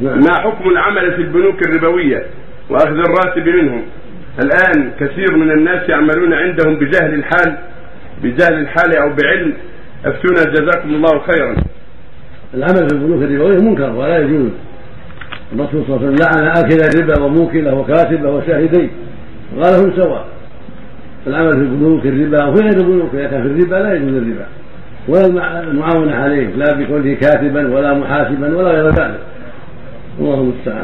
نعم. ما حكم العمل في البنوك الربوية وأخذ الراتب منهم؟ الآن كثير من الناس يعملون عندهم بجهل الحال بجهل الحال أو بعلم. أفتونا جزاكم الله خيرا. العمل في البنوك الربوية منكر ولا يجوز. الرسول صلى الله عليه وسلم لعن آكل الربا وموكله وكاتبه وشاهديه وقال هم سواء. العمل في البنوك الربا وفي غير البنوك إذا كان في الربا لا يجوز الربا. ولا المعاونة عليه لا بكونه كاتبا ولا محاسبا ولا غير ذلك. الله المستعان.